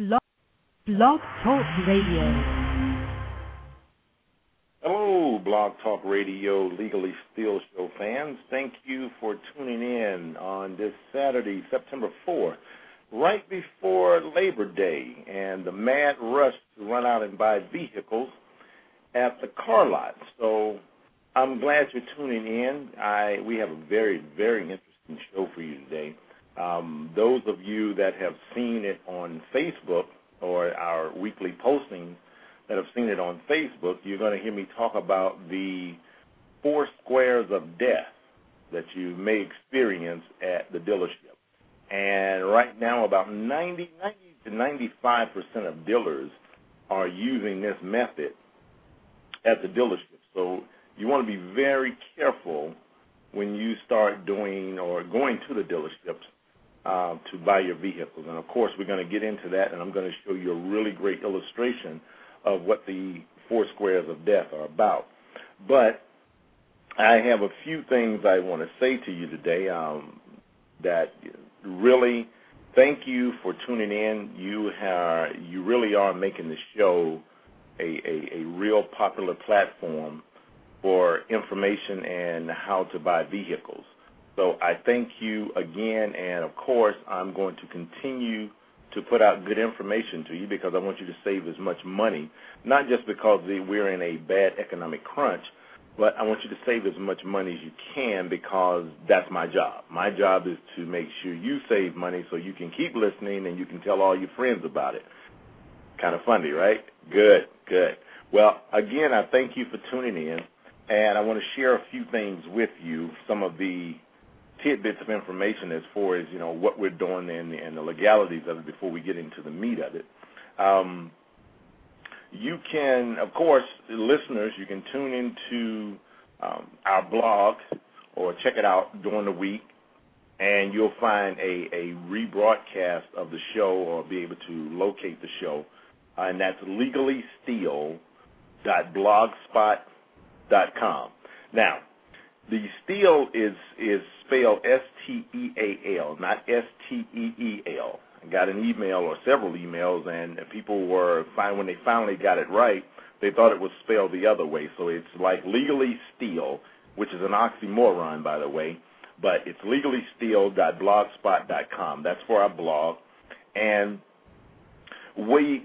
Blog, Blog Talk Radio. Hello, Blog Talk Radio Legally Steal Show fans. Thank you for tuning in on this Saturday, September 4th, right before Labor Day and the mad rush to run out and buy vehicles at the car lot. So I'm glad you're tuning in. I we have a very, very interesting show for you today. Um, those of you that have seen it on Facebook or our weekly postings that have seen it on Facebook, you're going to hear me talk about the four squares of death that you may experience at the dealership. And right now, about 90, 90 to 95 percent of dealers are using this method at the dealership. So you want to be very careful when you start doing or going to the dealerships uh, to buy your vehicles. And of course, we're going to get into that, and I'm going to show you a really great illustration of what the four squares of death are about. But I have a few things I want to say to you today um, that really thank you for tuning in. You are you really are making the show a, a, a real popular platform for information and how to buy vehicles. So I thank you again, and of course, I'm going to continue to put out good information to you because I want you to save as much money, not just because we're in a bad economic crunch, but I want you to save as much money as you can because that's my job. My job is to make sure you save money so you can keep listening and you can tell all your friends about it. Kind of funny, right? Good, good. Well, again, I thank you for tuning in, and I want to share a few things with you, some of the tidbits of information as far as you know what we're doing and, and the legalities of it before we get into the meat of it. Um, you can, of course, listeners, you can tune into um, our blog or check it out during the week, and you'll find a, a rebroadcast of the show or be able to locate the show, uh, and that's legallysteal.blogspot.com. Now, the steel is is spelled S T E A L, not S T E E L. I got an email or several emails, and people were fine when they finally got it right. They thought it was spelled the other way, so it's like legally steel, which is an oxymoron, by the way. But it's legallysteal.blogspot.com. That's for our blog, and we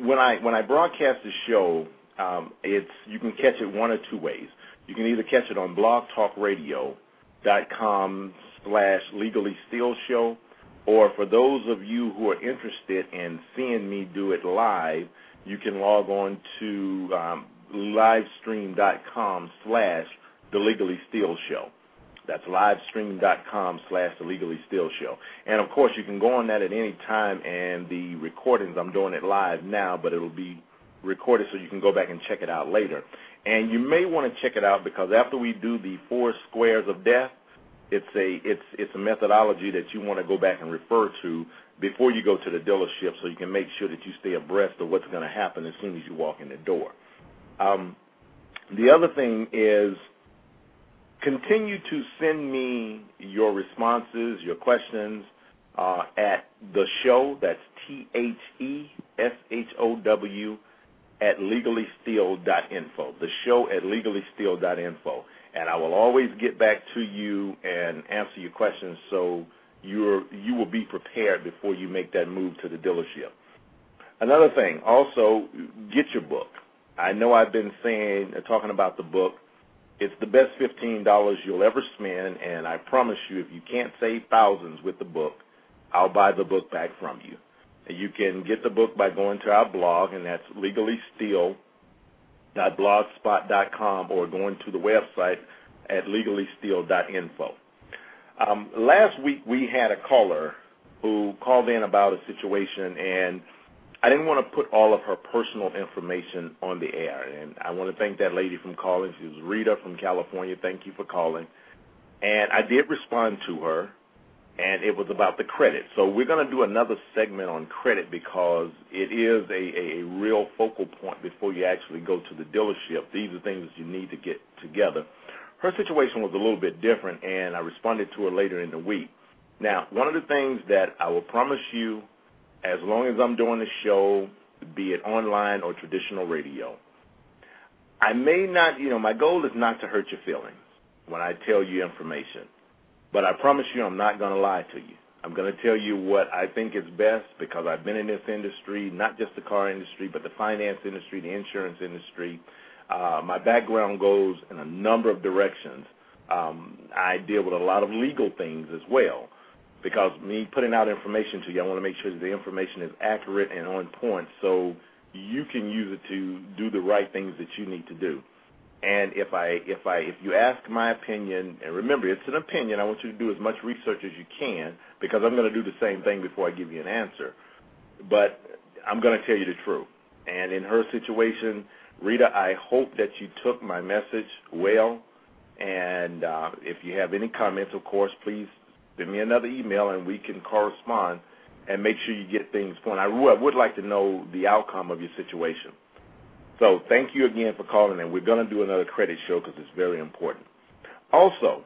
when I when I broadcast the show, um, it's you can catch it one or two ways. You can either catch it on blogtalkradio.com slash legally steal show, or for those of you who are interested in seeing me do it live, you can log on to um, livestream.com slash the legally steal show. That's livestream.com slash the legally steal show. And of course, you can go on that at any time, and the recordings, I'm doing it live now, but it'll be recorded so you can go back and check it out later. And you may want to check it out because after we do the four squares of death, it's a it's it's a methodology that you want to go back and refer to before you go to the dealership, so you can make sure that you stay abreast of what's going to happen as soon as you walk in the door. Um, the other thing is continue to send me your responses, your questions uh, at the show. That's T H E S H O W at legallysteal.info. The show at legallysteal.info. And I will always get back to you and answer your questions so you're you will be prepared before you make that move to the dealership. Another thing, also get your book. I know I've been saying uh, talking about the book. It's the best fifteen dollars you'll ever spend, and I promise you, if you can't save thousands with the book, I'll buy the book back from you. You can get the book by going to our blog, and that's legallysteal.blogspot.com or going to the website at legallysteal.info. Um, last week we had a caller who called in about a situation, and I didn't want to put all of her personal information on the air. And I want to thank that lady from calling. She was Rita from California. Thank you for calling. And I did respond to her and it was about the credit. So we're going to do another segment on credit because it is a, a real focal point before you actually go to the dealership. These are things you need to get together. Her situation was a little bit different, and I responded to her later in the week. Now, one of the things that I will promise you as long as I'm doing the show, be it online or traditional radio. I may not, you know, my goal is not to hurt your feelings when I tell you information, but I promise you I'm not going to lie to you. I'm going to tell you what I think is best because I've been in this industry, not just the car industry, but the finance industry, the insurance industry. Uh, my background goes in a number of directions. Um, I deal with a lot of legal things as well because me putting out information to you, I want to make sure that the information is accurate and on point so you can use it to do the right things that you need to do. And if I if I if you ask my opinion, and remember it's an opinion, I want you to do as much research as you can because I'm going to do the same thing before I give you an answer. But I'm going to tell you the truth. And in her situation, Rita, I hope that you took my message well. And uh, if you have any comments, of course, please send me another email and we can correspond and make sure you get things point. I would like to know the outcome of your situation. So thank you again for calling and We're going to do another credit show because it's very important. Also,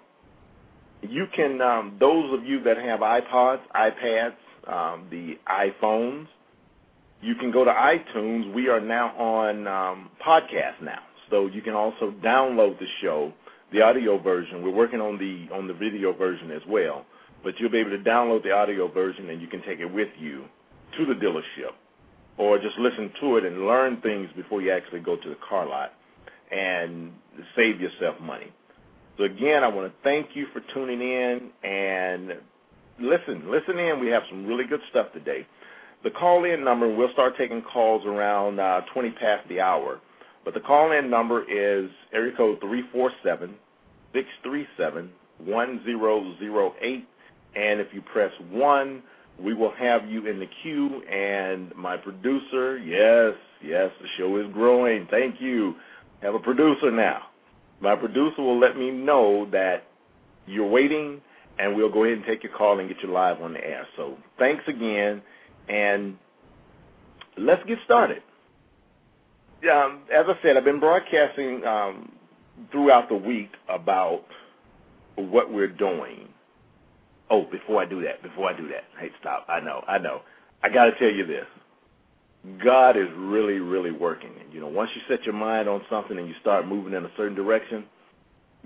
you can, um, those of you that have iPods, iPads, um, the iPhones, you can go to iTunes. We are now on um, podcast now, so you can also download the show, the audio version. We're working on the on the video version as well, but you'll be able to download the audio version and you can take it with you to the dealership or just listen to it and learn things before you actually go to the car lot and save yourself money. So again, I want to thank you for tuning in and listen, listen in. We have some really good stuff today. The call-in number, we'll start taking calls around uh, 20 past the hour. But the call-in number is area code 347 637 1008. And if you press 1, we will have you in the queue. And my producer, yes, yes, the show is growing. Thank you. Have a producer now. My producer will let me know that you're waiting, and we'll go ahead and take your call and get you live on the air. So thanks again, and let's get started. Um, as I said, I've been broadcasting um, throughout the week about what we're doing Oh, before I do that, before I do that, hey, stop. I know, I know. I got to tell you this. God is really, really working. And, you know, once you set your mind on something and you start moving in a certain direction,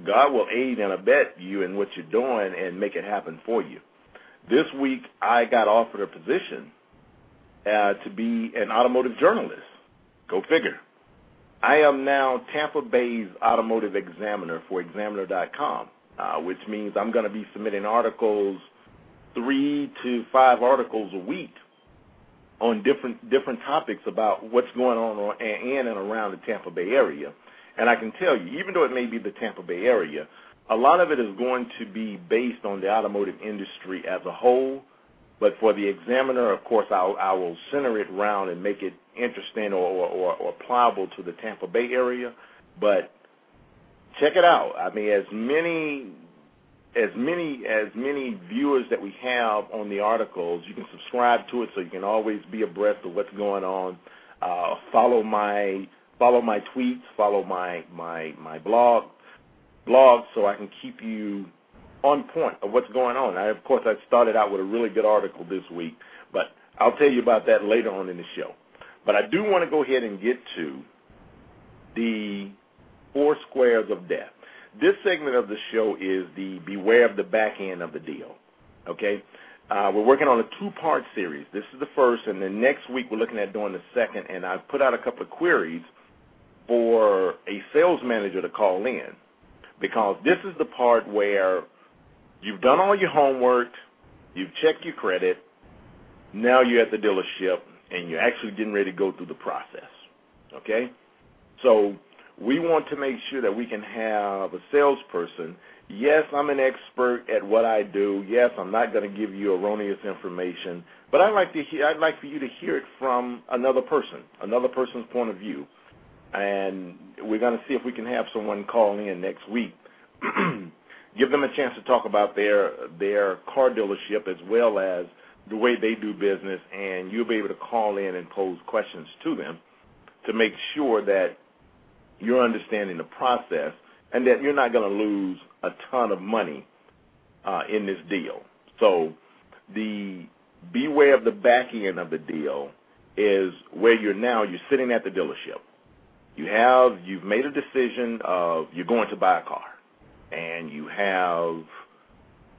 God will aid and abet you in what you're doing and make it happen for you. This week, I got offered a position uh, to be an automotive journalist. Go figure. I am now Tampa Bay's automotive examiner for Examiner.com uh, which means I'm going to be submitting articles, three to five articles a week on different different topics about what's going on in and around the Tampa Bay area. And I can tell you, even though it may be the Tampa Bay area, a lot of it is going to be based on the automotive industry as a whole. But for the examiner, of course, I'll, I will center it around and make it interesting or, or, or pliable to the Tampa Bay area. But check it out. I mean, as many as many as many viewers that we have on the articles, you can subscribe to it so you can always be abreast of what's going on. Uh, follow my follow my tweets, follow my my my blog blog so I can keep you on point of what's going on. I, of course, I started out with a really good article this week, but I'll tell you about that later on in the show. But I do want to go ahead and get to the four squares of death. This segment of the show is the beware of the back end of the deal. Okay? Uh, we're working on a two-part series. This is the first, and then next week we're looking at doing the second. And I've put out a couple of queries for a sales manager to call in because this is the part where you've done all your homework, you've checked your credit, now you're at the dealership and you're actually getting ready to go through the process. Okay? So we want to make sure that we can have a salesperson. Yes, I'm an expert at what I do. Yes, I'm not going to give you erroneous information, but I'd like to hear, I'd like for you to hear it from another person, another person's point of view. And we're going to see if we can have someone call in next week. give them a chance to talk about their their car dealership as well as the way they do business and you'll be able to call in and pose questions to them to make sure that you're understanding the process and that you're not going to lose a ton of money uh, in this deal. So the beware of the back end of the deal is where you're now you're sitting at the dealership. You have you've made a decision of you're going to buy a car and you have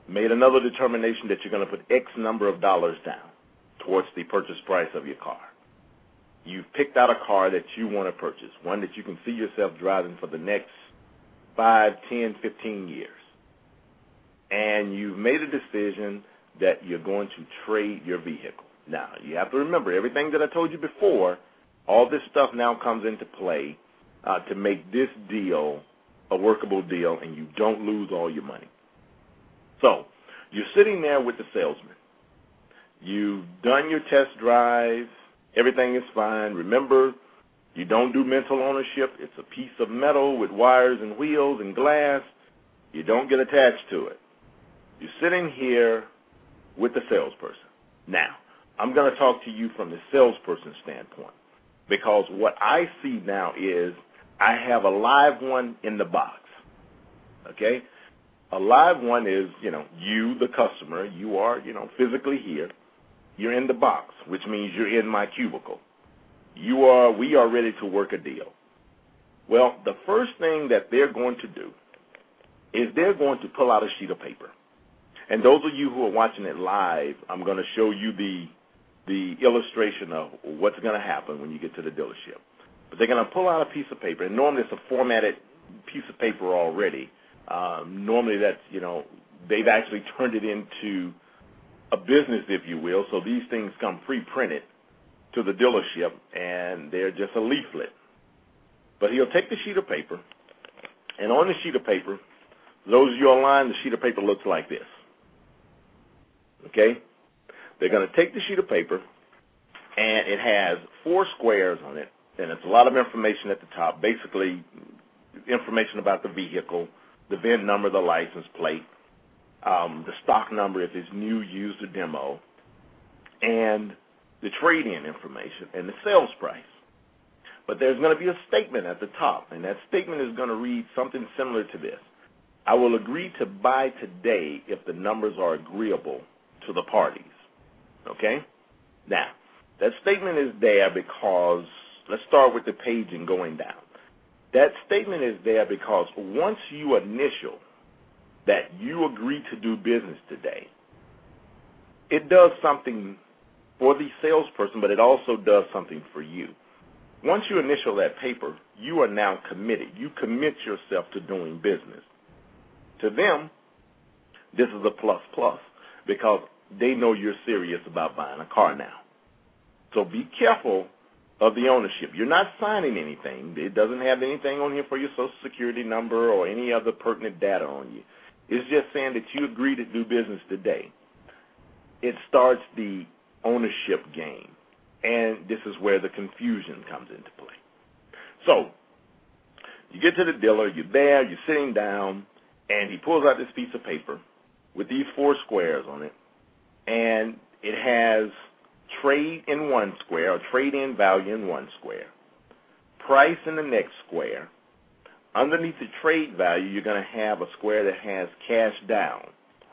made another determination that you're going to put X number of dollars down towards the purchase price of your car. You've picked out a car that you want to purchase, one that you can see yourself driving for the next five, ten, fifteen years. And you've made a decision that you're going to trade your vehicle. Now, you have to remember everything that I told you before, all this stuff now comes into play uh, to make this deal a workable deal and you don't lose all your money. So, you're sitting there with the salesman. You've done your test drive. Everything is fine. Remember, you don't do mental ownership. It's a piece of metal with wires and wheels and glass. You don't get attached to it. You're sitting here with the salesperson. Now, I'm going to talk to you from the salesperson standpoint because what I see now is I have a live one in the box. Okay? A live one is, you know, you, the customer, you are, you know, physically here. You're in the box, which means you're in my cubicle. You are, we are ready to work a deal. Well, the first thing that they're going to do is they're going to pull out a sheet of paper. And those of you who are watching it live, I'm going to show you the the illustration of what's going to happen when you get to the dealership. But they're going to pull out a piece of paper, and normally it's a formatted piece of paper already. Um, normally that's you know they've actually turned it into a business, if you will. So these things come pre-printed to the dealership, and they're just a leaflet. But he'll take the sheet of paper, and on the sheet of paper, those of you online, the sheet of paper looks like this. Okay? They're going to take the sheet of paper, and it has four squares on it, and it's a lot of information at the top. Basically, information about the vehicle, the VIN number, the license plate, um, the stock number if it's new, used, or demo, and the trade-in information and the sales price. But there's going to be a statement at the top, and that statement is going to read something similar to this. I will agree to buy today if the numbers are agreeable to the parties. Okay? Now, that statement is there because, let's start with the paging going down. That statement is there because once you initial that you agree to do business today, it does something for the salesperson, but it also does something for you. Once you initial that paper, you are now committed. You commit yourself to doing business. To them, this is a plus plus because they know you're serious about buying a car now. So be careful of the ownership. You're not signing anything. It doesn't have anything on here for your social security number or any other pertinent data on you. It's just saying that you agree to do business today. It starts the ownership game. And this is where the confusion comes into play. So, you get to the dealer, you're there, you're sitting down, and he pulls out this piece of paper with these four squares on it, and it has trade in one square or trade in value in one square, price in the next square. Underneath the trade value, you're going to have a square that has cash down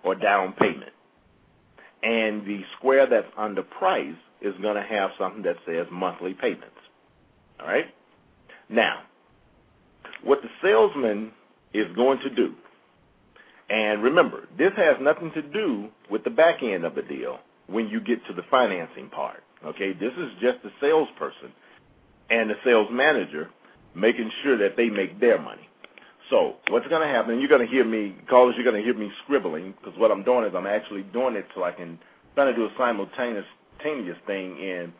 or down payment. And the square that's under price is going to have something that says monthly payments. All right? Now, what the salesman is going to do and remember, this has nothing to do with the back end of the deal when you get to the financing part. Okay, this is just the salesperson and the sales manager making sure that they make their money. So what's going to happen? You're going to hear me, callers. You're going to hear me scribbling because what I'm doing is I'm actually doing it so I can try to do a simultaneous thing in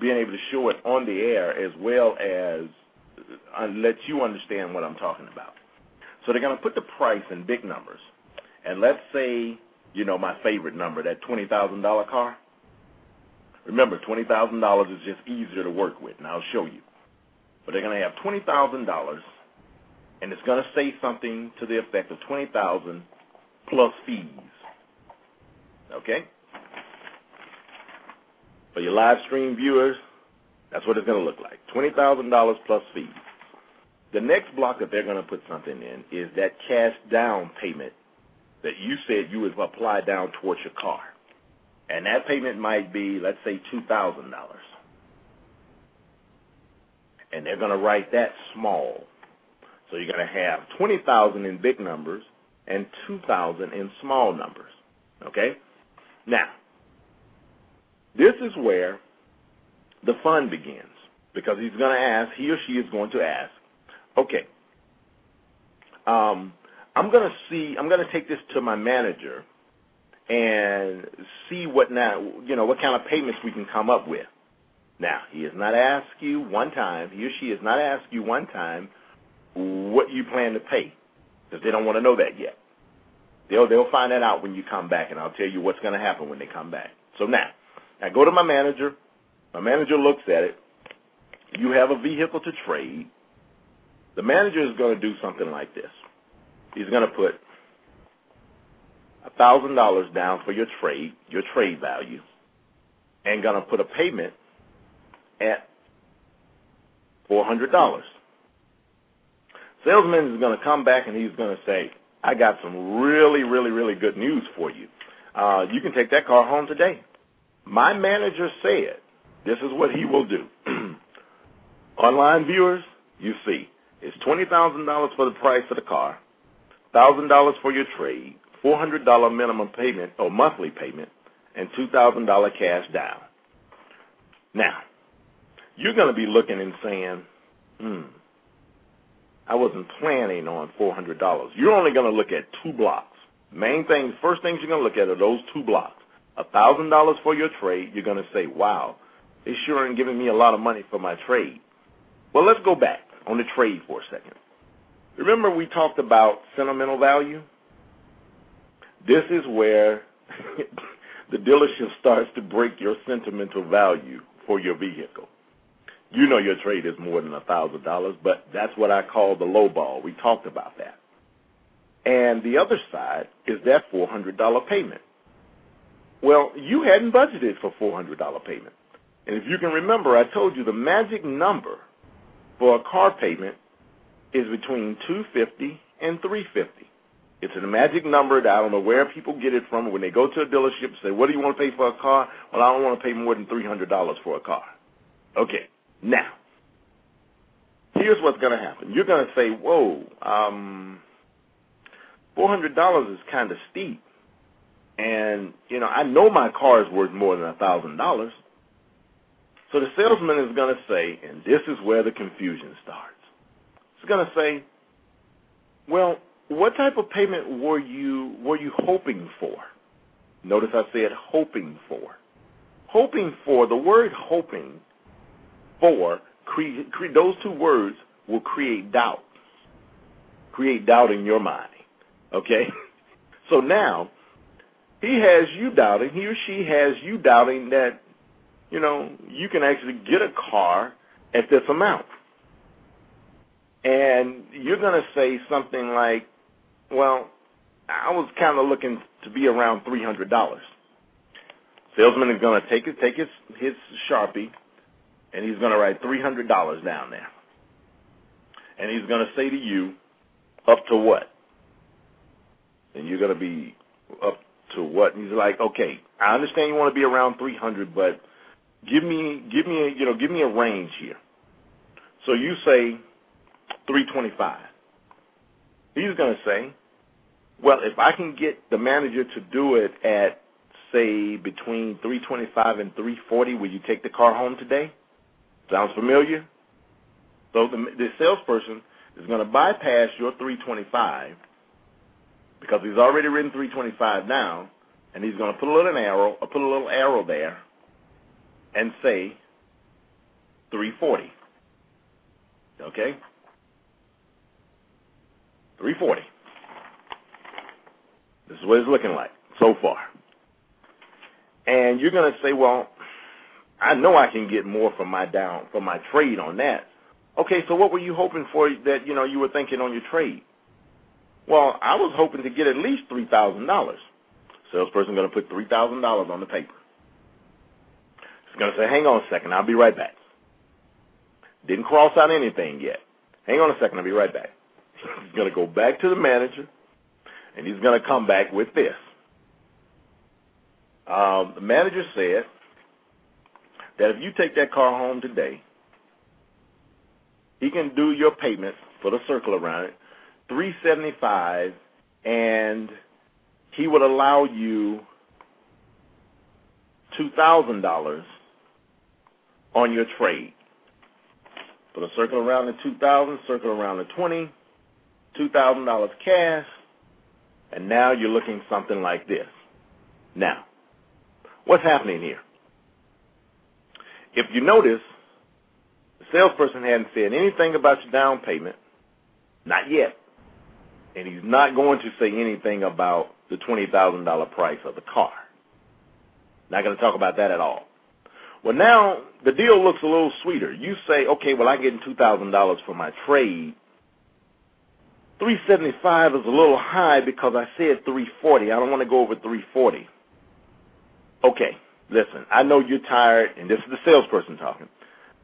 being able to show it on the air as well as uh, let you understand what I'm talking about. So they're going to put the price in big numbers. And let's say, you know, my favorite number, that $20,000 car. Remember, $20,000 is just easier to work with, and I'll show you. But they're going to have $20,000, and it's going to say something to the effect of 20000 plus fees. Okay? For your live stream viewers, that's what it's going to look like. $20,000 plus fees. The next block that they're going to put something in is that cash down payment that you said you would apply down towards your car. And that payment might be, let's say, $2,000. And they're going to write that small. So you're going to have 20,000 in big numbers and 2,000 in small numbers. Okay? Now, this is where the fun begins because he's going to ask, he or she is going to ask, okay, um, I'm going to see, I'm going to take this to my manager and see what now, you know, what kind of payments we can come up with. Now, he has not asked you one time, he or she has not asked you one time what you plan to pay because they don't want to know that yet. They'll they'll find that out when you come back, and I'll tell you what's going to happen when they come back. So now, I go to my manager. My manager looks at it. You have a vehicle to trade. The manager is going to do something like this. He's going to put a thousand dollars down for your trade, your trade value, and going to put a payment at four hundred dollars. Salesman is going to come back and he's going to say, "I got some really, really, really good news for you. Uh, you can take that car home today." My manager said, "This is what he will do." Online viewers, you see, it's twenty thousand dollars for the price of the car, thousand dollars for your trade, four hundred dollar minimum payment or monthly payment, and two thousand dollar cash down. Now, you're going to be looking and saying, "Hmm, I wasn't planning on four hundred dollars." You're only going to look at two blocks. Main things, first things you're going to look at are those two blocks. A thousand dollars for your trade. You're going to say, "Wow, they sure ain't giving me a lot of money for my trade." Well, let's go back on the trade for a second. Remember we talked about sentimental value? This is where the dealership starts to break your sentimental value for your vehicle. You know your trade is more than a thousand dollars, but that's what I call the low ball. We talked about that. And the other side is that four hundred dollar payment. Well, you hadn't budgeted for four hundred dollar payment. And if you can remember, I told you the magic number for a car payment is between 250 and 350. It's a magic number that I don't know where people get it from. When they go to a dealership and say, "What do you want to pay for a car?" Well, I don't want to pay more than three hundred dollars for a car. Okay, now here's what's going to happen. You're going to say, "Whoa, um, four hundred dollars is kind of steep," and you know I know my car is worth more than a thousand dollars. So the salesman is going to say, and this is where the confusion starts. He's going to say, "Well, what type of payment were you were you hoping for?" Notice I said hoping for. Hoping for the word hoping for cre- cre- those two words will create doubt. Create doubt in your mind. Okay? So now he has you doubting, he or she has you doubting that you know, you can actually get a car at this amount. And you're going to say something like, well, I was kind of looking to be around $300. Salesman is going to take his, take his, his Sharpie and he's going to write $300 down there. And he's going to say to you, up to what? And you're going to be up to what? And he's like, okay, I understand you want to be around 300, but give me give me a you know give me a range here. So you say 325. He's going to say, well, if I can get the manager to do it at say between 325 and 340, will you take the car home today? Sounds familiar? So the, the salesperson is going to bypass your 325 because he's already written 325 down, and he's going to put a little arrow, or put a little arrow there, and say 340. Okay? 340. This is what it's looking like so far. And you're going to say, well, I know I can get more from my down from my trade on that. Okay, so what were you hoping for that you know you were thinking on your trade? Well, I was hoping to get at least three thousand dollars. Salesperson going to put three thousand dollars on the paper. He's going to say, hang on a second, I'll be right back. Didn't cross out anything yet. Hang on a second, I'll be right back. He's going to go back to the manager, and he's going to come back with this. Um, the manager said that if you take that car home today, he can do your payment, put a circle around it, three seventy five, and he would allow you two thousand dollars on your trade. Put a circle around the two thousand, circle around the twenty, two thousand dollars cash, and now you're looking something like this. Now, what's happening here? If you notice, the salesperson hadn't said anything about your down payment, not yet, and he's not going to say anything about the twenty thousand dollar price of the car. Not going to talk about that at all. Well, now the deal looks a little sweeter. You say, okay, well, I get two thousand dollars for my trade. Three seventy five is a little high because I said three forty. I don't want to go over three forty. Okay, listen. I know you're tired, and this is the salesperson talking.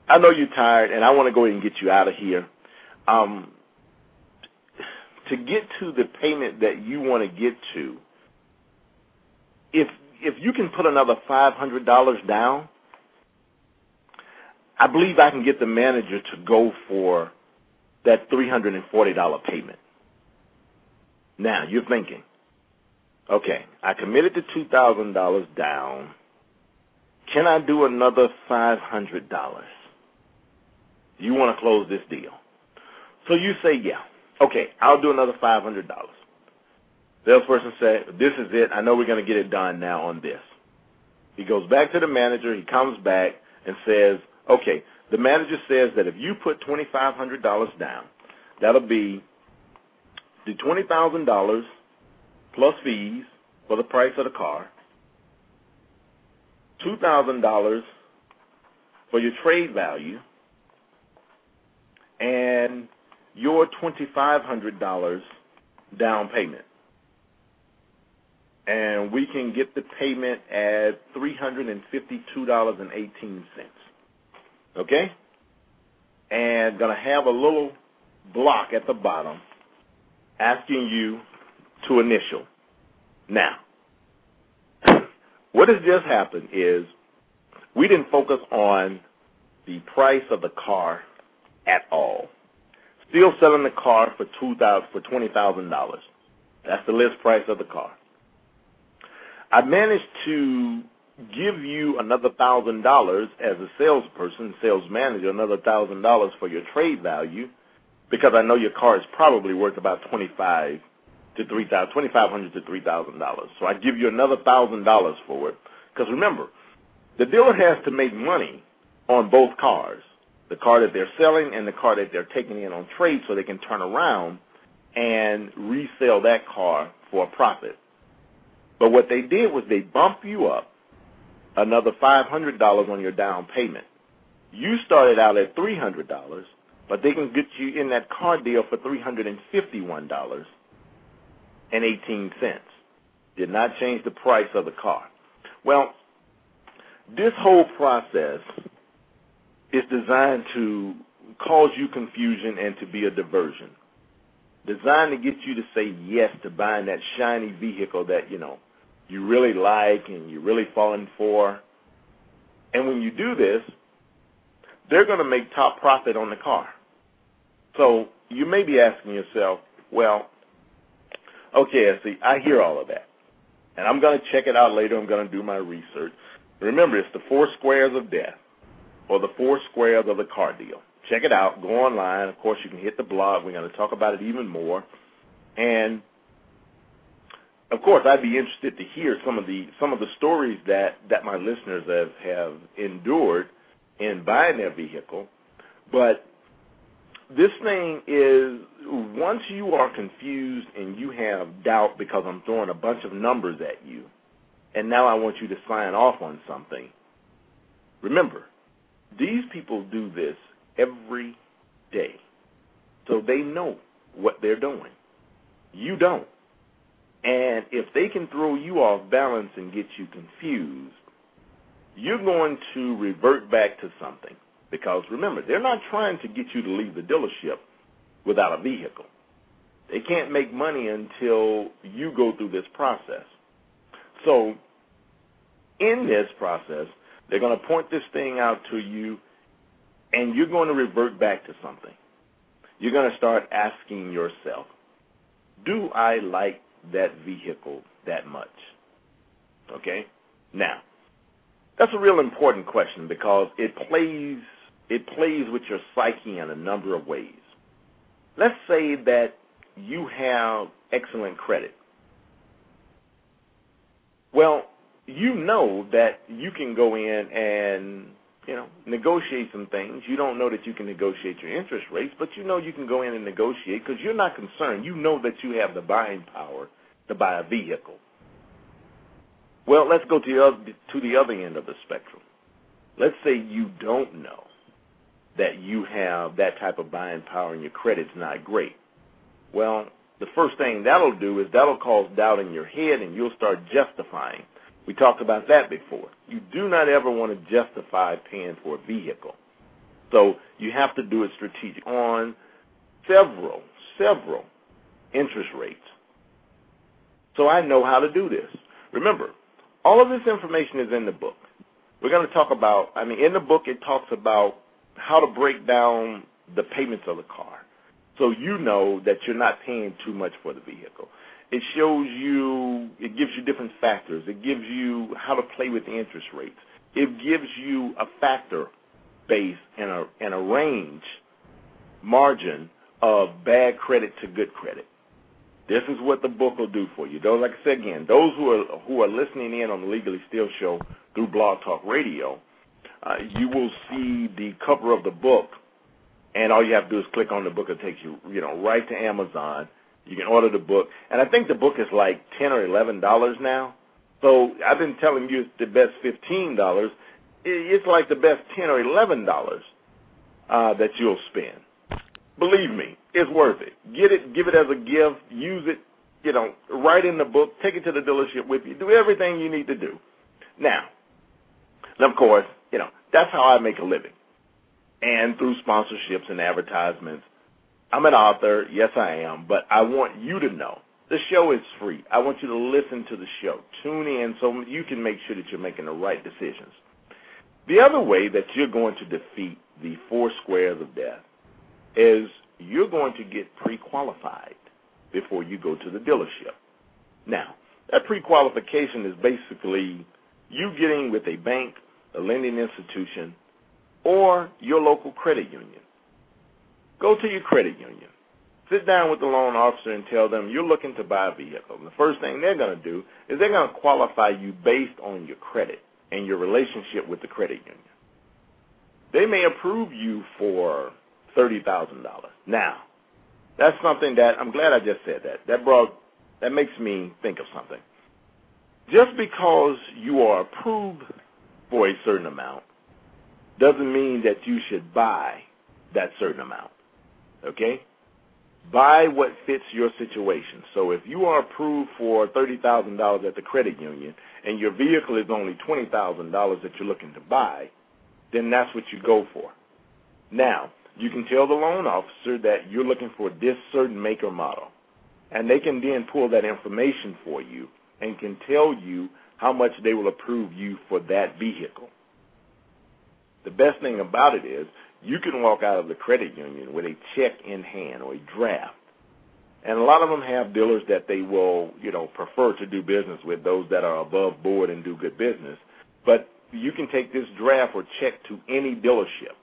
I know you're tired, and I want to go ahead and get you out of here. Um, to get to the payment that you want to get to, if if you can put another five hundred dollars down, I believe I can get the manager to go for that $340 payment. Now, you're thinking, okay, I committed to $2,000 down. Can I do another $500? You want to close this deal. So you say, yeah. Okay, I'll do another $500. The salesperson said, this is it. I know we're going to get it done now on this. He goes back to the manager. He comes back and says, Okay, the manager says that if you put $2,500 down, that'll be the $20,000 plus fees for the price of the car, $2,000 for your trade value, and your $2,500 down payment. And we can get the payment at $352.18 okay? And going to have a little block at the bottom asking you to initial. Now, what has just happened is we didn't focus on the price of the car at all. Still selling the car for two thousand for twenty thousand dollars. That's the list price of the car. I managed to give you another thousand dollars as a salesperson, sales manager, another thousand dollars for your trade value, because I know your car is probably worth about twenty five to three thousand, twenty five hundred to three thousand dollars. So I give you another thousand dollars for it. Because remember, the dealer has to make money on both cars, the car that they're selling and the car that they're taking in on trade, so they can turn around and resell that car for a profit. But what they did was they bump you up another $500 on your down payment. You started out at $300, but they can get you in that car deal for $351 and 18 cents. Did not change the price of the car. Well, this whole process is designed to cause you confusion and to be a diversion. Designed to get you to say yes to buying that shiny vehicle that, you know, you really like and you're really falling for. And when you do this, they're going to make top profit on the car. So you may be asking yourself, well, okay, see, I hear all of that. And I'm going to check it out later. I'm going to do my research. Remember, it's the four squares of death or the four squares of the car deal. Check it out. Go online. Of course, you can hit the blog. We're going to talk about it even more. And of course, I'd be interested to hear some of the some of the stories that that my listeners have have endured in buying their vehicle. But this thing is once you are confused and you have doubt because I'm throwing a bunch of numbers at you, and now I want you to sign off on something. Remember, these people do this every day, so they know what they're doing. You don't. And if they can throw you off balance and get you confused, you're going to revert back to something. Because remember, they're not trying to get you to leave the dealership without a vehicle. They can't make money until you go through this process. So In this process, they're going to point this thing out to you, and you're going to revert back to something. You're going to start asking yourself, do I like that vehicle that much? Okay? Now, that's a real important question because it plays it plays with your psyche in a number of ways. Let's say that you have excellent credit. Well, you know that you can go in and you know negotiate some things. You don't know that you can negotiate your interest rates, but you know you can go in and negotiate because you're not concerned. You know that you have the buying power to buy a vehicle. Well, let's go to the other, to the other end of the spectrum. Let's say you don't know that you have that type of buying power and your credit's not great. Well, the first thing that'll do is that'll cause doubt in your head and you'll start justifying. We talked about that before. You do not ever want to justify paying for a vehicle. So you have to do it strategic on several, several interest rates. So I know how to do this. Remember, all of this information is in the book. We're going to talk about, I mean, in the book it talks about how to break down the payments of the car. So you know that you're not paying too much for the vehicle. It shows you, it gives you different factors. It gives you how to play with the interest rates. It gives you a factor base and a, and a range margin of bad credit to good credit. This is what the book will do for you. Those, like I said again, those who are who are listening in on the Legally Steal show through Blog Talk Radio, uh, you will see the cover of the book, and all you have to do is click on the book. It takes you, you know, right to Amazon. You can order the book, and I think the book is like ten or eleven dollars now. So I've been telling you it's the best fifteen dollars. It's like the best ten or eleven dollars uh, that you'll spend. Believe me, it's worth it. Get it, give it as a gift, use it, you know, write in the book, take it to the dealership with you, do everything you need to do. Now, of course, you know, that's how I make a living. And through sponsorships and advertisements. I'm an author, yes I am, but I want you to know the show is free. I want you to listen to the show. Tune in so you can make sure that you're making the right decisions. The other way that you're going to defeat the four squares of death is you're going to get pre-qualified before you go to the dealership. Now, that pre-qualification is basically you getting with a bank, a lending institution, or your local credit union. Go to your credit union. Sit down with the loan officer and tell them you're looking to buy a vehicle. And the first thing they're going to do is they're going to qualify you based on your credit and your relationship with the credit union. They may approve you for thirty thousand dollars. Now, that's something that I'm glad I just said that. That brought that makes me think of something. Just because you are approved for a certain amount doesn't mean that you should buy that certain amount. Okay? Buy what fits your situation. So if you are approved for $30,000 at the credit union and your vehicle is only $20,000 that you're looking to buy, then that's what you go for. Now, you can tell the loan officer that you're looking for this certain make or model. And they can then pull that information for you and can tell you how much they will approve you for that vehicle. The best thing about it is you can walk out of the credit union with a check in hand or a draft. And a lot of them have dealers that they will, you know, prefer to do business with, those that are above board and do good business. But you can take this draft or check to any dealership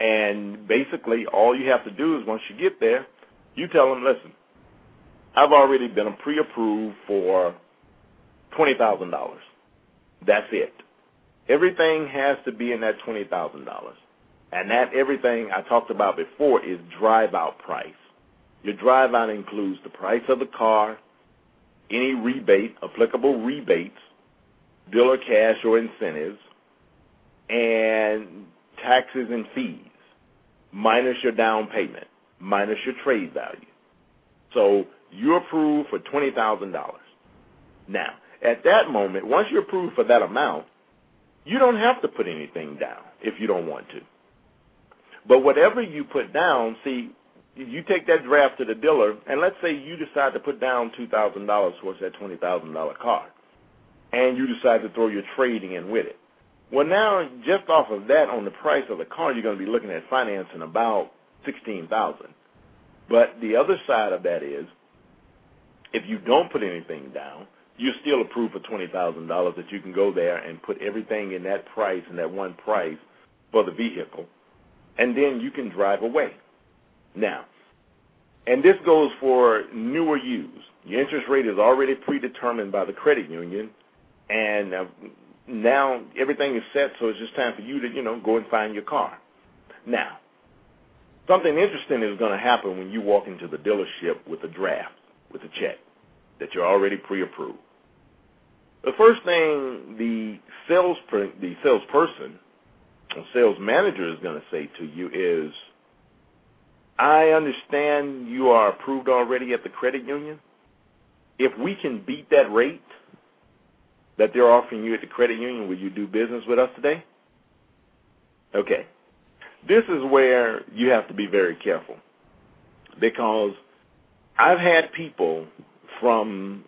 and basically, all you have to do is once you get there, you tell them, listen, I've already been pre-approved for twenty thousand dollars. That's it. Everything has to be in that twenty thousand dollars, and that everything I talked about before is drive-out price. Your drive-out includes the price of the car, any rebate, applicable rebates, dealer cash or incentives, and taxes and fees minus your down payment, minus your trade value. So you're approved for $20,000. Now, at that moment, once you're approved for that amount, you don't have to put anything down if you don't want to. But whatever you put down, see, you take that draft to the dealer, and let's say you decide to put down $2,000 towards that $20,000 car. and you decide to throw your trading in with it. Well, now just off of that, on the price of the car, you're going to be looking at financing about sixteen thousand. But the other side of that is, if you don't put anything down, you're still approved for twenty thousand dollars. That you can go there and put everything in that price and that one price for the vehicle, and then you can drive away. Now, and this goes for newer used. Your interest rate is already predetermined by the credit union, and now everything is set, so it's just time for you to, you know, go and find your car. Now, something interesting is going to happen when you walk into the dealership with a draft, with a check that you're already pre-approved. The first thing the sales the salesperson or sales manager is going to say to you is, "I understand you are approved already at the credit union. If we can beat that rate, that they're offering you at the credit union, will you do business with us today? Okay. This is where you have to be very careful because I've had people from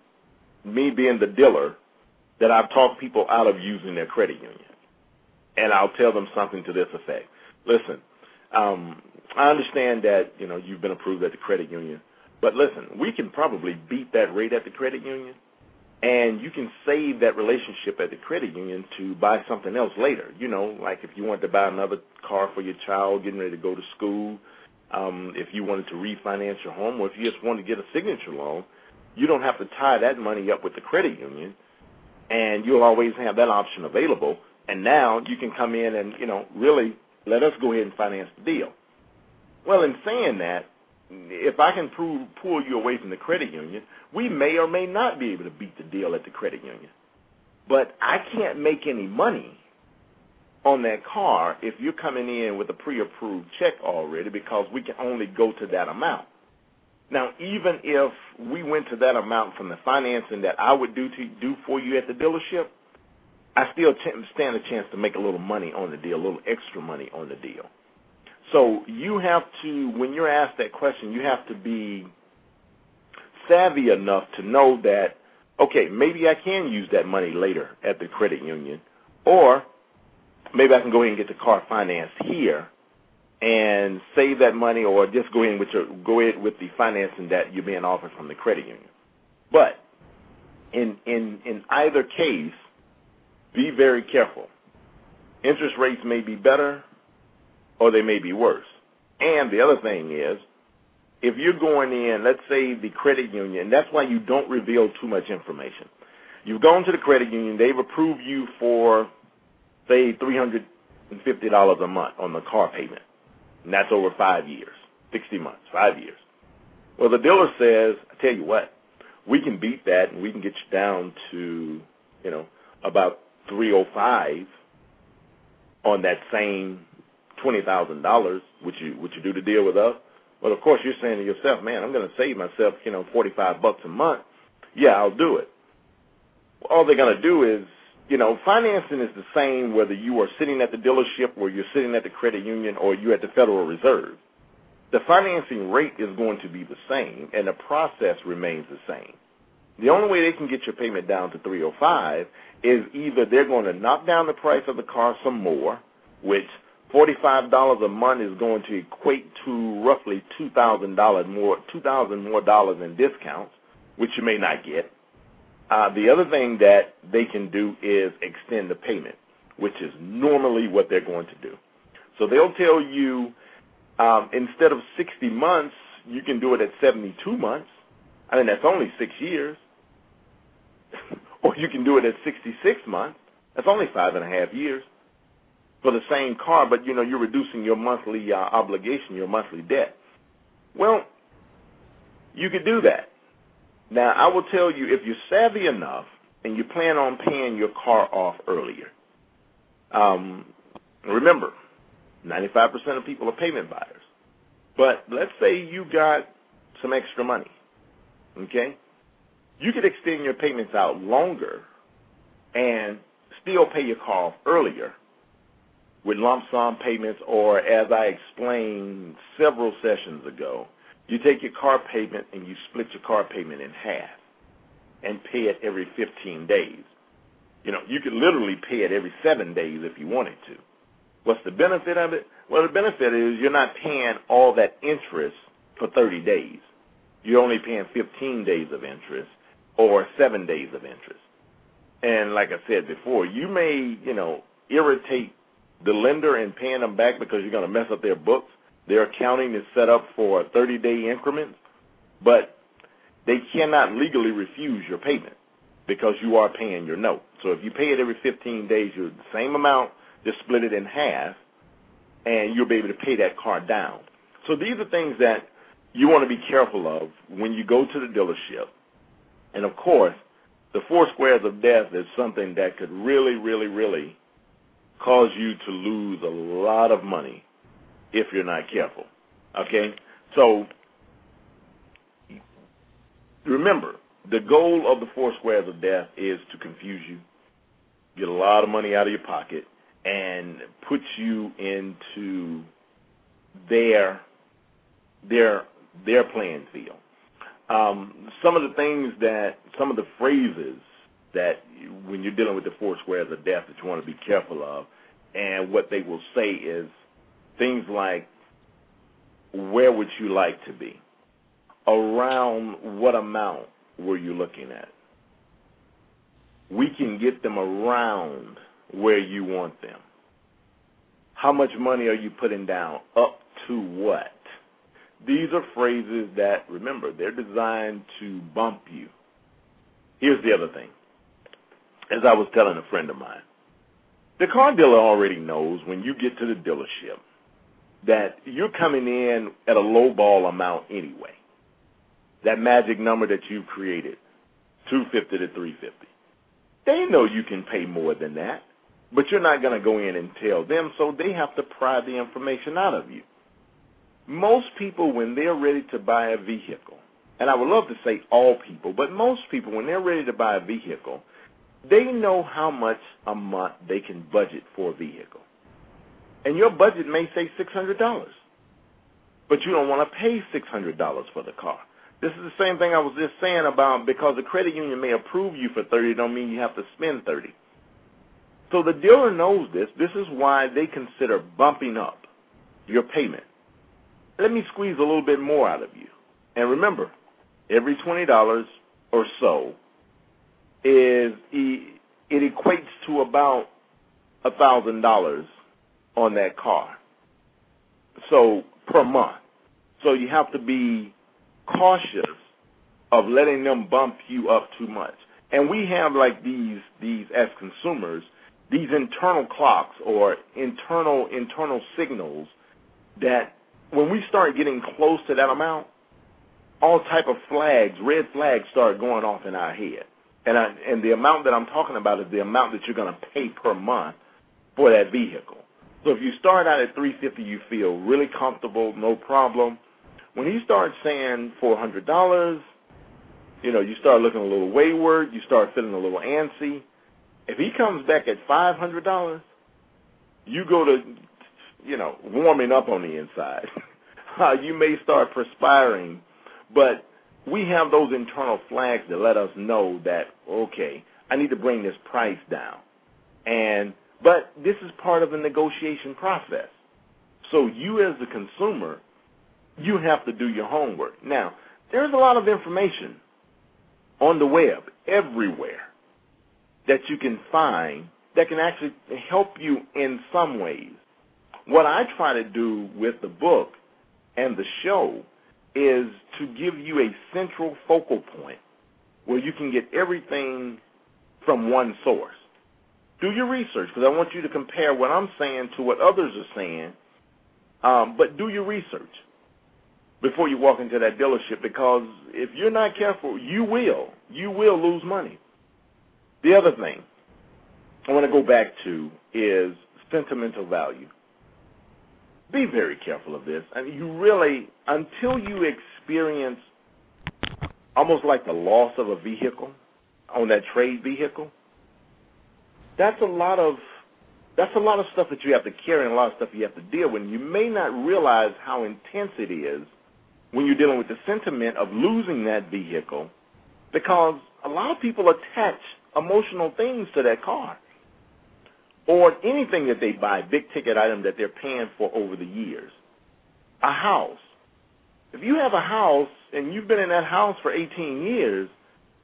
me being the dealer that I've talked people out of using their credit union. And I'll tell them something to this effect. Listen, um, I understand that, you know, you've been approved at the credit union, but listen, we can probably beat that rate at the credit union and you can save that relationship at the credit union to buy something else later. You know, like if you wanted to buy another car for your child getting ready to go to school, um, if you wanted to refinance your home, or if you just wanted to get a signature loan, you don't have to tie that money up with the credit union, and you'll always have that option available. And now you can come in and you know really let us go ahead and finance the deal. Well, in saying that, if I can prove, pull you away from the credit union, we may or may not be able to beat the deal at the credit union. But I can't make any money on that car if you're coming in with a pre-approved check already because we can only go to that amount. Now, even if we went to that amount from the financing that I would do to do for you at the dealership, I still stand a chance to make a little money on the deal, a little extra money on the deal. So you have to, when you're asked that question, you have to be savvy enough to know that, okay, maybe I can use that money later at the credit union, or maybe I can go ahead and get the car financed here and save that money, or just go ahead with your go ahead with the financing that you're being offered from the credit union. But in in in either case, be very careful. Interest rates may be better, or they may be worse. And the other thing is, if you're going in, let's say the credit union, that's why you don't reveal too much information. You've gone to the credit union, they've approved you for, say, $350 a month on the car payment. And that's over five years, 60 months, five years. Well, the dealer says, I tell you what, we can beat that and we can get you down to, you know, about 305 on that same twenty thousand dollars, would you would you do the deal with us? Well, of course, you're saying to yourself, man, I'm going to save myself, you know, forty five bucks a month. Yeah, I'll do it. All they're going to do is, you know, financing is the same whether you are sitting at the dealership or you're sitting at the credit union or you're at the Federal Reserve. The financing rate is going to be the same, and the process remains the same. The only way they can get your payment down to 305 is either they're going to knock down the price of the car some more, which $45 a month is going to equate to roughly $2,000 more, 2,000 more dollars in discounts, which you may not get. Uh, the other thing that they can do is extend the payment, which is normally what they're going to do. So they'll tell you um, instead of 60 months, you can do it at 72 months. I mean, that's only six years. or you can do it at 66 months. That's only five and a half years for the same car, but you know you're reducing your monthly uh, obligation, your monthly debt. Well, you could do that. Now, I will tell you if you're savvy enough and you plan on paying your car off earlier. Um, remember, 95% of people are payment buyers. But let's say you got some extra money. Okay? You could extend your payments out longer and still pay your car off earlier with lump sum payments, or as I explained several sessions ago, you take your car payment and you split your car payment in half and pay it every 15 days. You know, you could literally pay it every seven days if you wanted to. What's the benefit of it? Well, the benefit is you're not paying all that interest for 30 days. You're only paying 15 days of interest or seven days of interest. And like I said before, you may, you know, irritate the lender in paying them back because you're going to mess up their books. Their accounting is set up for 30 day increments, but they cannot legally refuse your payment because you are paying your note. So if you pay it every 15 days, you're the same amount, just split it in half, and you'll be able to pay that car down. So these are things that you want to be careful of when you go to the dealership. And of course, the four squares of death is something that could really, really, really cause you to lose a lot of money if you're not careful. Okay? So remember, the goal of the four squares of death is to confuse you, get a lot of money out of your pocket, and put you into their their their playing field. Um, some of the things that some of the phrases that when you're dealing with the four squares of death that you want to be careful of, and what they will say is things like, "Where would you like to be?" Around what amount were you looking at? We can get them around where you want them. How much money are you putting down? Up to what? These are phrases that, remember, they're designed to bump you. Here's the other thing. As I was telling a friend of mine, the car dealer already knows when you get to the dealership that you're coming in at a low ball amount anyway. That magic number that you've created, 250 to 350. They know you can pay more than that, but you're not going to go in and tell them, so they have to pry the information out of you. Most people, when they're ready to buy a vehicle, and I would love to say all people, but most people, when they're ready to buy a vehicle, they know how much a month they can budget for a vehicle. And your budget may say $600, but you don't want to pay $600 for the car. This is the same thing I was just saying about because the credit union may approve you for 30 don't mean you have to spend 30. So the dealer knows this. This is why they consider bumping up your payment let me squeeze a little bit more out of you. And remember, every twenty dollars or so is it equates to about a thousand dollars on that car. So per month. So you have to be cautious of letting them bump you up too much. And we have like these these as consumers, these internal clocks or internal internal signals that when we start getting close to that amount, all type of flags, red flags, start going off in our head. And I, and the amount that I'm talking about is the amount that you're going to pay per month for that vehicle. So if you start out at 350, you feel really comfortable, no problem. When he starts saying $400, you know, you start looking a little wayward, you start feeling a little antsy. If he comes back at $500, you go to you know, warming up on the inside. uh, you may start perspiring, but we have those internal flags that let us know that okay, I need to bring this price down. And but this is part of the negotiation process. So you as the consumer, you have to do your homework. Now, there's a lot of information on the web everywhere that you can find that can actually help you in some ways. What I try to do with the book and the show is to give you a central focal point where you can get everything from one source. Do your research because I want you to compare what I'm saying to what others are saying. Um, but do your research before you walk into that dealership because if you're not careful, you will. You will lose money. The other thing I want to go back to is sentimental value be very careful of this. I mean, you really, until you experience almost like the loss of a vehicle on that trade vehicle, that's a lot of that's a lot of stuff that you have to carry and a lot of stuff you have to deal with. You may not realize how intense it is when you're dealing with the sentiment of losing that vehicle because a lot of people attach emotional things to that car or anything that they buy, big ticket item that they're paying for over the years. A house. If you have a house and you've been in that house for 18 years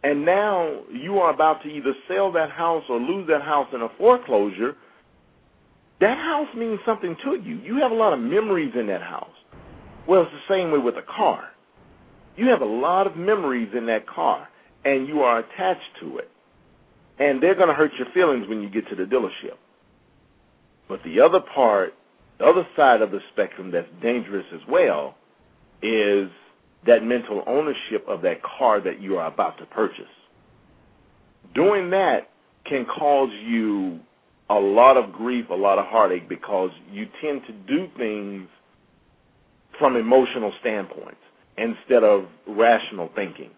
and now you are about to either sell that house or lose that house in a foreclosure, that house means something to you. You have a lot of memories in that house. Well, it's the same way with a car. You have a lot of memories in that car and you are attached to it. And they're going to hurt your feelings when you get to the dealership. But the other part, the other side of the spectrum that's dangerous as well is that mental ownership of that car that you are about to purchase. Doing that can cause you a lot of grief, a lot of heartache because you tend to do things from emotional standpoints instead of rational thinking.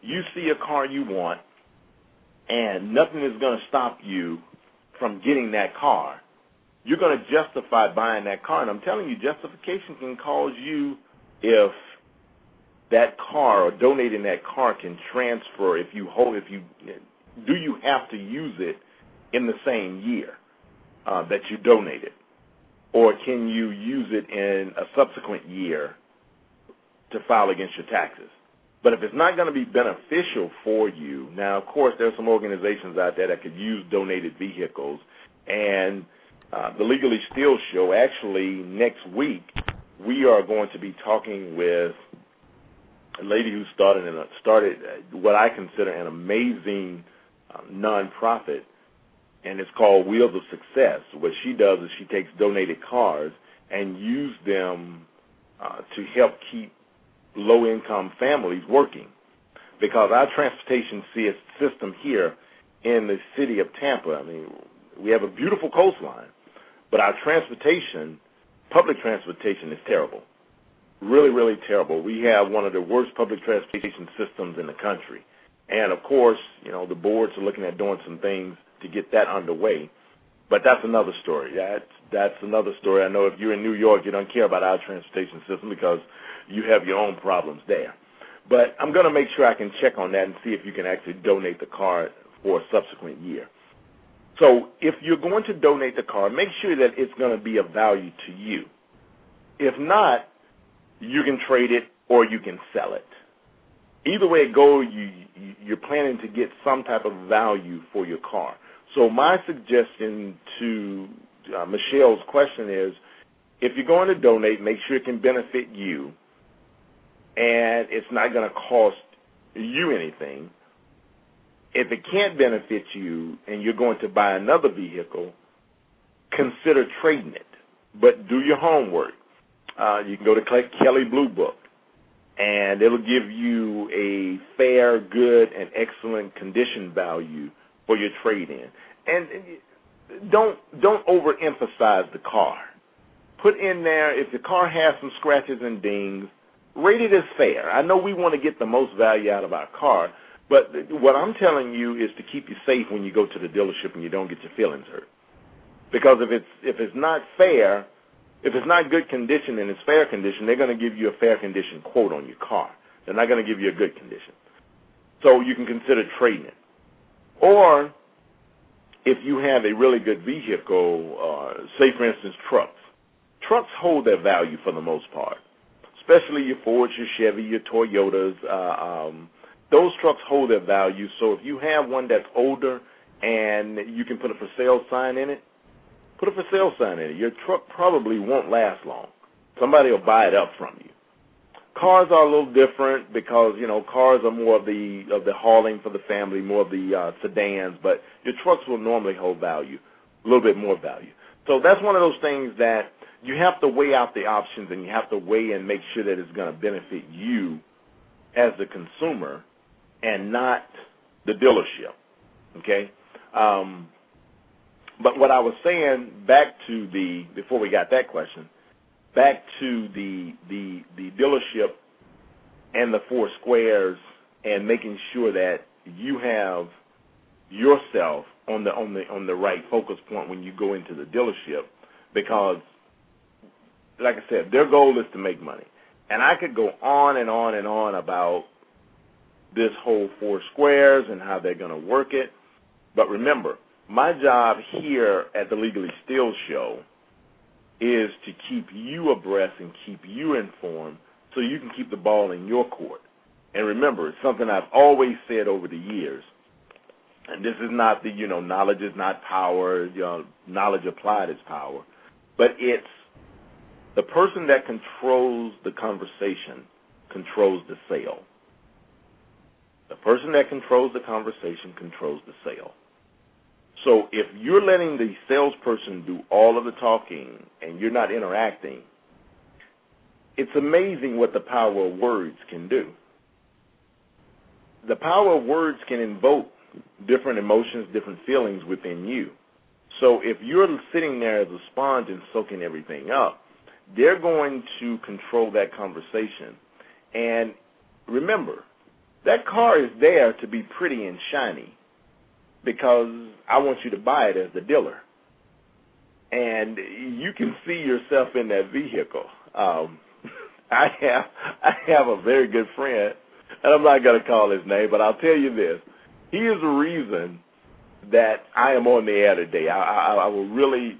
You see a car you want and nothing is going to stop you from getting that car you're going to justify buying that car. And I'm telling you, justification can cause you if that car or donating that car can transfer if you hold if you do you have to use it in the same year uh, that you donated, or can you use it in a subsequent year to file against your taxes? But if it's not going to be beneficial for you, now of course there's some organizations out there that could use donated vehicles, and uh, the Legally Steal show. Actually, next week we are going to be talking with a lady who started in a, started what I consider an amazing uh, nonprofit, and it's called Wheels of Success. What she does is she takes donated cars and use them uh, to help keep low-income families working. Because our transportation system here in the city of Tampa, I mean, we have a beautiful coastline, but our transportation, public transportation, is terrible. Really, really terrible. We have one of the worst public transportation systems in the country. And of course, you know, the boards are looking at doing some things to get that underway. But that's another story. That's that's another story. I know if you're in New York, you don't care about our transportation system because you have your own problems there. But I'm going to make sure I can check on that and see if you can actually donate the car for a subsequent year. So if you're going to donate the car, make sure that it's going to be of value to you. If not, you can trade it or you can sell it. Either way it goes, you, you're planning to get some type of value for your car. So my suggestion to uh, Michelle's question is, if you're going to donate, make sure it can benefit you, and it's not going to cost you anything if it can't benefit you and you're going to buy another vehicle, consider trading it. But do your homework. Uh, you can go to Kelley Blue Book, and it'll give you a fair, good, and excellent condition value for your trade-in. And don't don't overemphasize the car. Put in there if the car has some scratches and dings, rate it as fair. I know we want to get the most value out of our car, but what I'm telling you is to keep you safe when you go to the dealership and you don't get your feelings hurt. Because if it's if it's not fair, if it's not good condition and it's fair condition, they're going to give you a fair condition quote on your car. They're not going to give you a good condition. So you can consider trading it. Or if you have a really good vehicle, uh, say for instance trucks. Trucks hold their value for the most part, especially your Fords, your Chevy, your Toyotas. Uh, um, those trucks hold their value. So if you have one that's older and you can put a for sale sign in it, put a for sale sign in it. Your truck probably won't last long. Somebody will buy it up from you. Cars are a little different because you know cars are more of the of the hauling for the family, more of the uh, sedans. But your trucks will normally hold value, a little bit more value. So that's one of those things that you have to weigh out the options and you have to weigh and make sure that it's going to benefit you as the consumer and not the dealership. Okay? Um, but what I was saying back to the before we got that question, back to the the the dealership and the four squares and making sure that you have yourself on the on the on the right focus point when you go into the dealership because like I said, their goal is to make money. And I could go on and on and on about this whole four squares and how they're going to work it. But remember, my job here at the Legally Steal Show is to keep you abreast and keep you informed so you can keep the ball in your court. And remember, it's something I've always said over the years. And this is not the, you know, knowledge is not power, you know, knowledge applied is power. But it's the person that controls the conversation controls the sale. The person that controls the conversation controls the sale. So if you're letting the salesperson do all of the talking and you're not interacting, it's amazing what the power of words can do. The power of words can invoke different emotions, different feelings within you. So if you're sitting there as a sponge and soaking everything up, they're going to control that conversation. And remember, that car is there to be pretty and shiny because I want you to buy it as the dealer. And you can see yourself in that vehicle. Um, I have I have a very good friend, and I'm not going to call his name, but I'll tell you this: he is the reason that I am on the air today. I, I, I will really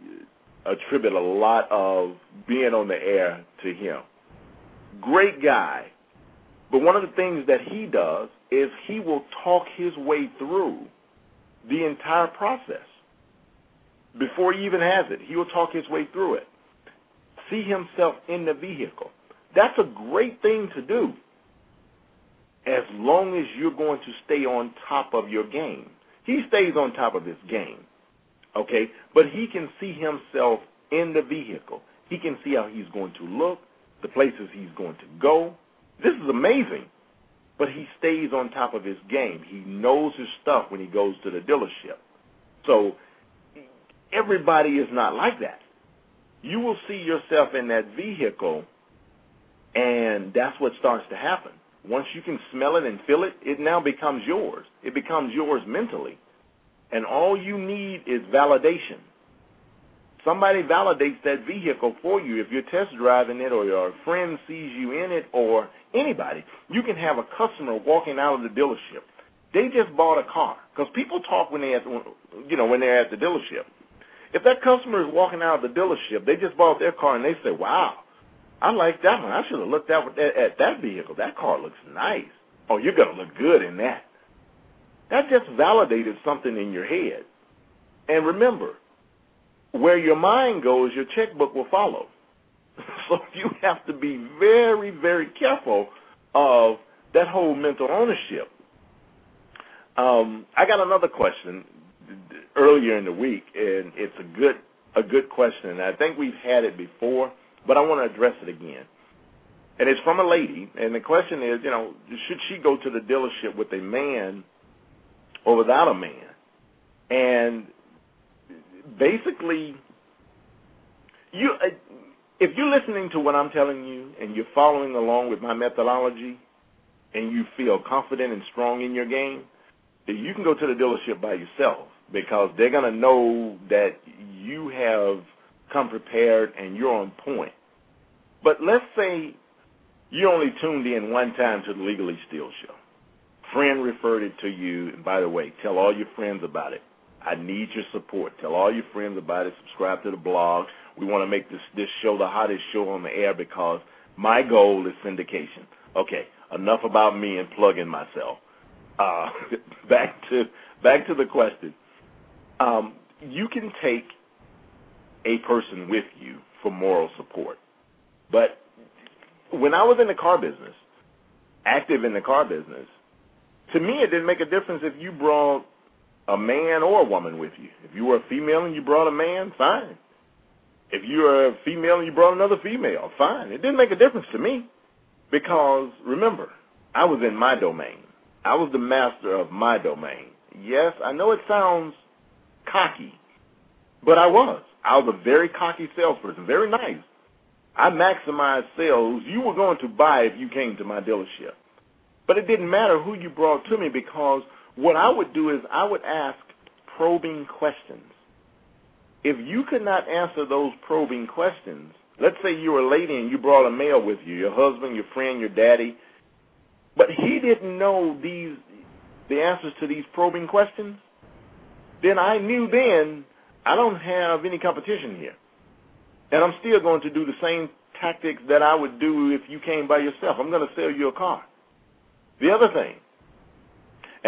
attribute a lot of being on the air to him. Great guy, but one of the things that he does is he will talk his way through the entire process. Before he even has it, he will talk his way through it. See himself in the vehicle. That's a great thing to do as long as you're going to stay on top of your game. He stays on top of his game, okay? But he can see himself in the vehicle. He can see how he's going to look, the places he's going to go. This is amazing. But he stays on top of his game. He knows his stuff when he goes to the dealership. So everybody is not like that. You will see yourself in that vehicle, and that's what starts to happen. Once you can smell it and feel it, it now becomes yours. It becomes yours mentally. And all you need is validation. Somebody validates that vehicle for you. If you're test driving it or your friend sees you in it or anybody, you can have a customer walking out of the dealership. They just bought a car because people talk when they at you know when they're at the dealership. If that customer is walking out of the dealership, they just bought their car and they say, "Wow, I like that one. I should have looked at, at that vehicle. That car looks nice. Oh, you're gonna look good in that." That just validated something in your head. And remember, where your mind goes, your checkbook will follow. so you have to be very, very careful of that whole mental ownership. Um, I got another question earlier in the week, and it's a good a good question. And I think we've had it before, but I want to address it again. And it's from a lady, and the question is, you know, should she go to the dealership with a man or without a man? And basically, you uh, if you're listening to what I'm telling you and you're following along with my methodology, and you feel confident and strong in your game, you can go to the dealership by yourself because they're going to know that you have come prepared and you're on point. But let's say you only tuned in one time to the Legally Steal show. Friend referred it to you, and by the way, tell all your friends about it. I need your support. Tell all your friends about it. Subscribe to the blog. We want to make this this show the hottest show on the air because my goal is syndication. Okay, enough about me and plugging myself. Uh, back to back to the question. Um, you can take a person with you for moral support, but when I was in the car business, active in the car business, to me it didn't make a difference if you brought a man or a woman with you. If you were a female and you brought a man, fine. If you were a female and you brought another female, fine. It didn't make a difference to me because remember, I was in my domain. I was the master of my domain. Yes, I know it sounds cocky, but I was. I was a very cocky salesperson, very nice. I maximized sales. You were going to buy if you came to my dealership. But it didn't matter who you brought to me because what I would do is I would ask probing questions. If you could not answer those probing questions, let's say you were a lady and you brought a male with you, your husband, your friend, your daddy, but he didn't know these the answers to these probing questions, then I knew then I don't have any competition here. And I'm still going to do the same tactics that I would do if you came by yourself. I'm going to sell you a car. The other thing,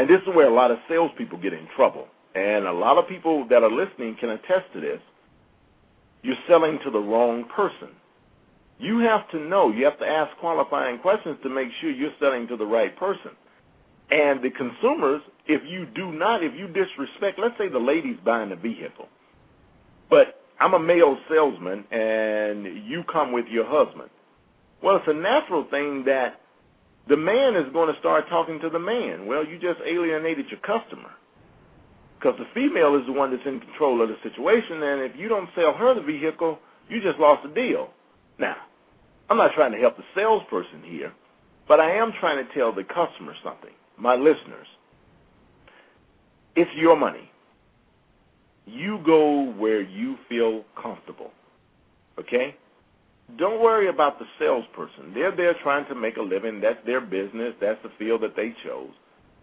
and this is where a lot of salespeople get in trouble, and a lot of people that are listening can attest to this. You're selling to the wrong person. You have to know, you have to ask qualifying questions to make sure you're selling to the right person. And the consumers, if you do not, if you disrespect, let's say the lady's buying a vehicle, but I'm a male salesman and you come with your husband. Well, it's a natural thing that the man is going to start talking to the man. Well, you just alienated your customer because the female is the one that's in control of the situation, and if you don't sell her the vehicle, you just lost the deal. Now, I'm not trying to help the salesperson here, but I am trying to tell the customer something, my listeners. It's your money. You go where you feel comfortable. Okay? Don't worry about the salesperson. They're there trying to make a living. That's their business. That's the field that they chose.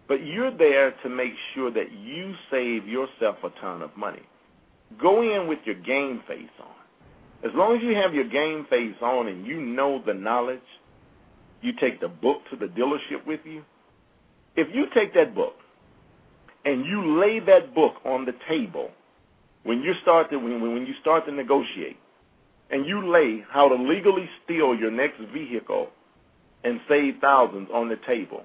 But you're there to make sure that you save yourself a ton of money. Go in with your game face on. As long as you have your game face on and you know the knowledge, you take the book to the dealership with you. If you take that book and you lay that book on the table when you start to when, when you start to negotiate, and you lay how to legally steal your next vehicle and save thousands on the table,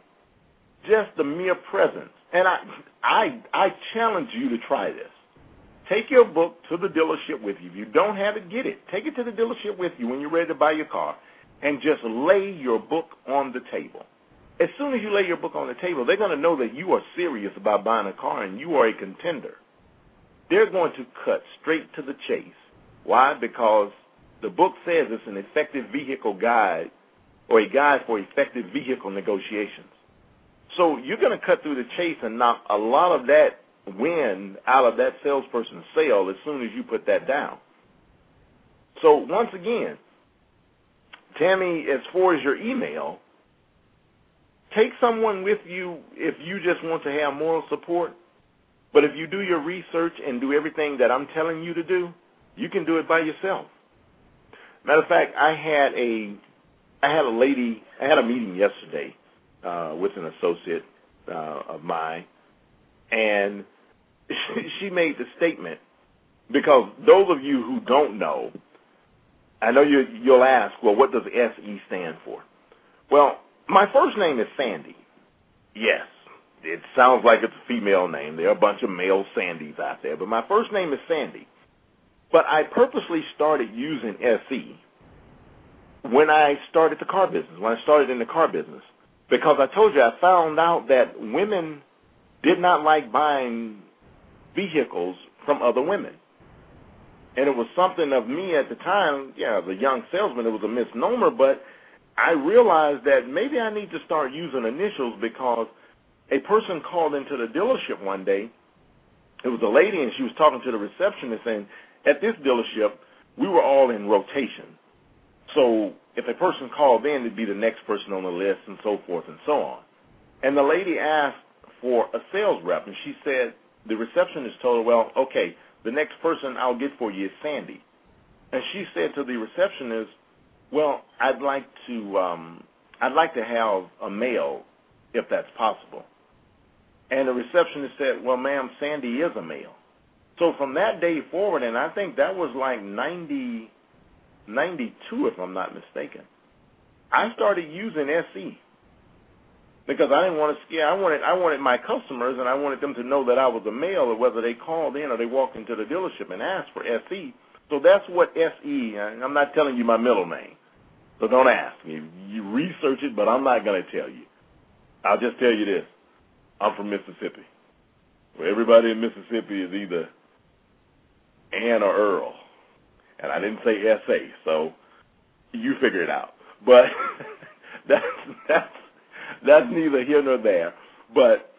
just the mere presence. And I, I, I challenge you to try this. Take your book to the dealership with you. If you don't have it, get it. Take it to the dealership with you when you're ready to buy your car, and just lay your book on the table. As soon as you lay your book on the table, they're going to know that you are serious about buying a car and you are a contender. They're going to cut straight to the chase. Why? Because the book says it's an effective vehicle guide or a guide for effective vehicle negotiations. So you're going to cut through the chase and knock a lot of that wind out of that salesperson's sale as soon as you put that down. So once again, Tammy, as far as your email, take someone with you if you just want to have moral support. But if you do your research and do everything that I'm telling you to do, you can do it by yourself. Matter of fact, I had a I had a lady I had a meeting yesterday uh, with an associate uh, of mine, and she made the statement because those of you who don't know, I know you you'll ask, well, what does SE stand for? Well, my first name is Sandy. Yes, it sounds like it's a female name. There are a bunch of male Sandys out there, but my first name is Sandy. But I purposely started using SE when I started the car business, when I started in the car business. Because I told you, I found out that women did not like buying vehicles from other women. And it was something of me at the time, yeah, as a young salesman, it was a misnomer, but I realized that maybe I need to start using initials because a person called into the dealership one day. It was a lady, and she was talking to the receptionist, and at this dealership, we were all in rotation. So if a person called in, it'd be the next person on the list and so forth and so on. And the lady asked for a sales rep, and she said, the receptionist told her, well, okay, the next person I'll get for you is Sandy. And she said to the receptionist, well, I'd like to, um, I'd like to have a male, if that's possible. And the receptionist said, well, ma'am, Sandy is a male. So from that day forward, and I think that was like 90, 92, if I'm not mistaken, I started using SE because I didn't want to scare. I wanted I wanted my customers, and I wanted them to know that I was a male, or whether they called in or they walked into the dealership and asked for SE. So that's what SE. I'm not telling you my middle name, so don't ask me. You research it, but I'm not going to tell you. I'll just tell you this: I'm from Mississippi, where everybody in Mississippi is either Ann or Earl. And I didn't say SA, so you figure it out. But that's that's that's neither here nor there. But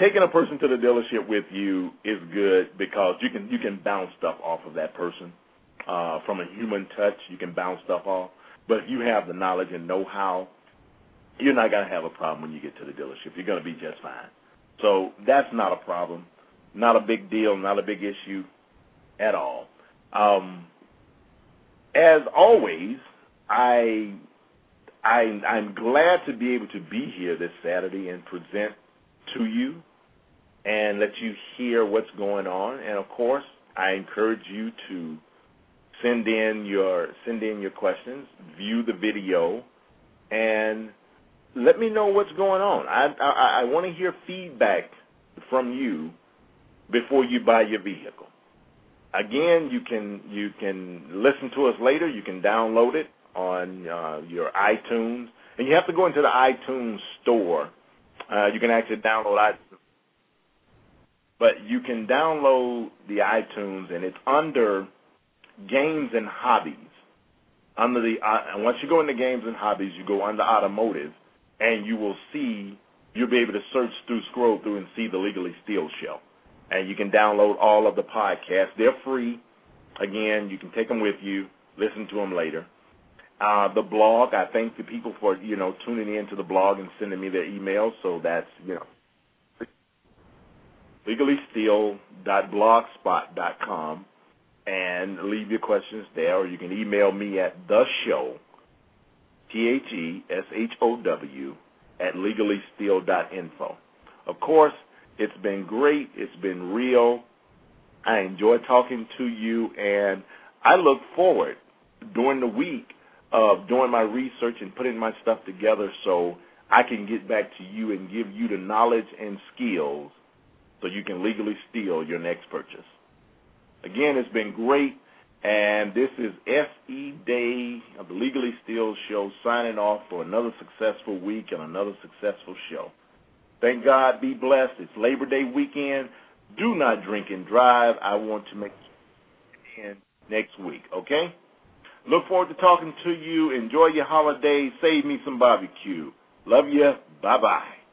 taking a person to the dealership with you is good because you can you can bounce stuff off of that person. Uh, from a human touch, you can bounce stuff off. But if you have the knowledge and know how, you're not to have a problem when you get to the dealership. You're to be just fine. So that's not a problem. not a big deal, not a big issue at all. Um, as always, I, I I'm glad to be able to be here this Saturday and present to you and let you hear what's going on. And of course, I encourage you to send in your send in your questions, view the video, and let me know what's going on. I I, I want to hear feedback from you before you buy your vehicle. Again, you can you can listen to us later. You can download it on uh, your iTunes, and you have to go into the iTunes store. Uh, you can actually download iTunes, but you can download the iTunes, and it's under games and hobbies. Under the uh, and once you go into games and hobbies, you go under automotive, and you will see you'll be able to search through, scroll through, and see the Legally Steal show. And you can download all of the podcasts. They're free. Again, you can take them with you, listen to them later. Uh, the blog, I thank the people for you know tuning in to the blog and sending me their emails. So that's you know legallysteal.blogspot.com and leave your questions there, or you can email me at the show, T H E S H O W, at legallysteal.info. Of course, it's been great. It's been real. I enjoy talking to you, and I look forward during the week of doing my research and putting my stuff together so I can get back to you and give you the knowledge and skills so you can legally steal your next purchase. Again, it's been great. And this is S.E. Day of the Legally Steal Show signing off for another successful week and another successful show. Thank God. Be blessed. It's Labor Day weekend. Do not drink and drive. I want to make in next week, okay? Look forward to talking to you. Enjoy your holidays. Save me some barbecue. Love you. Bye bye.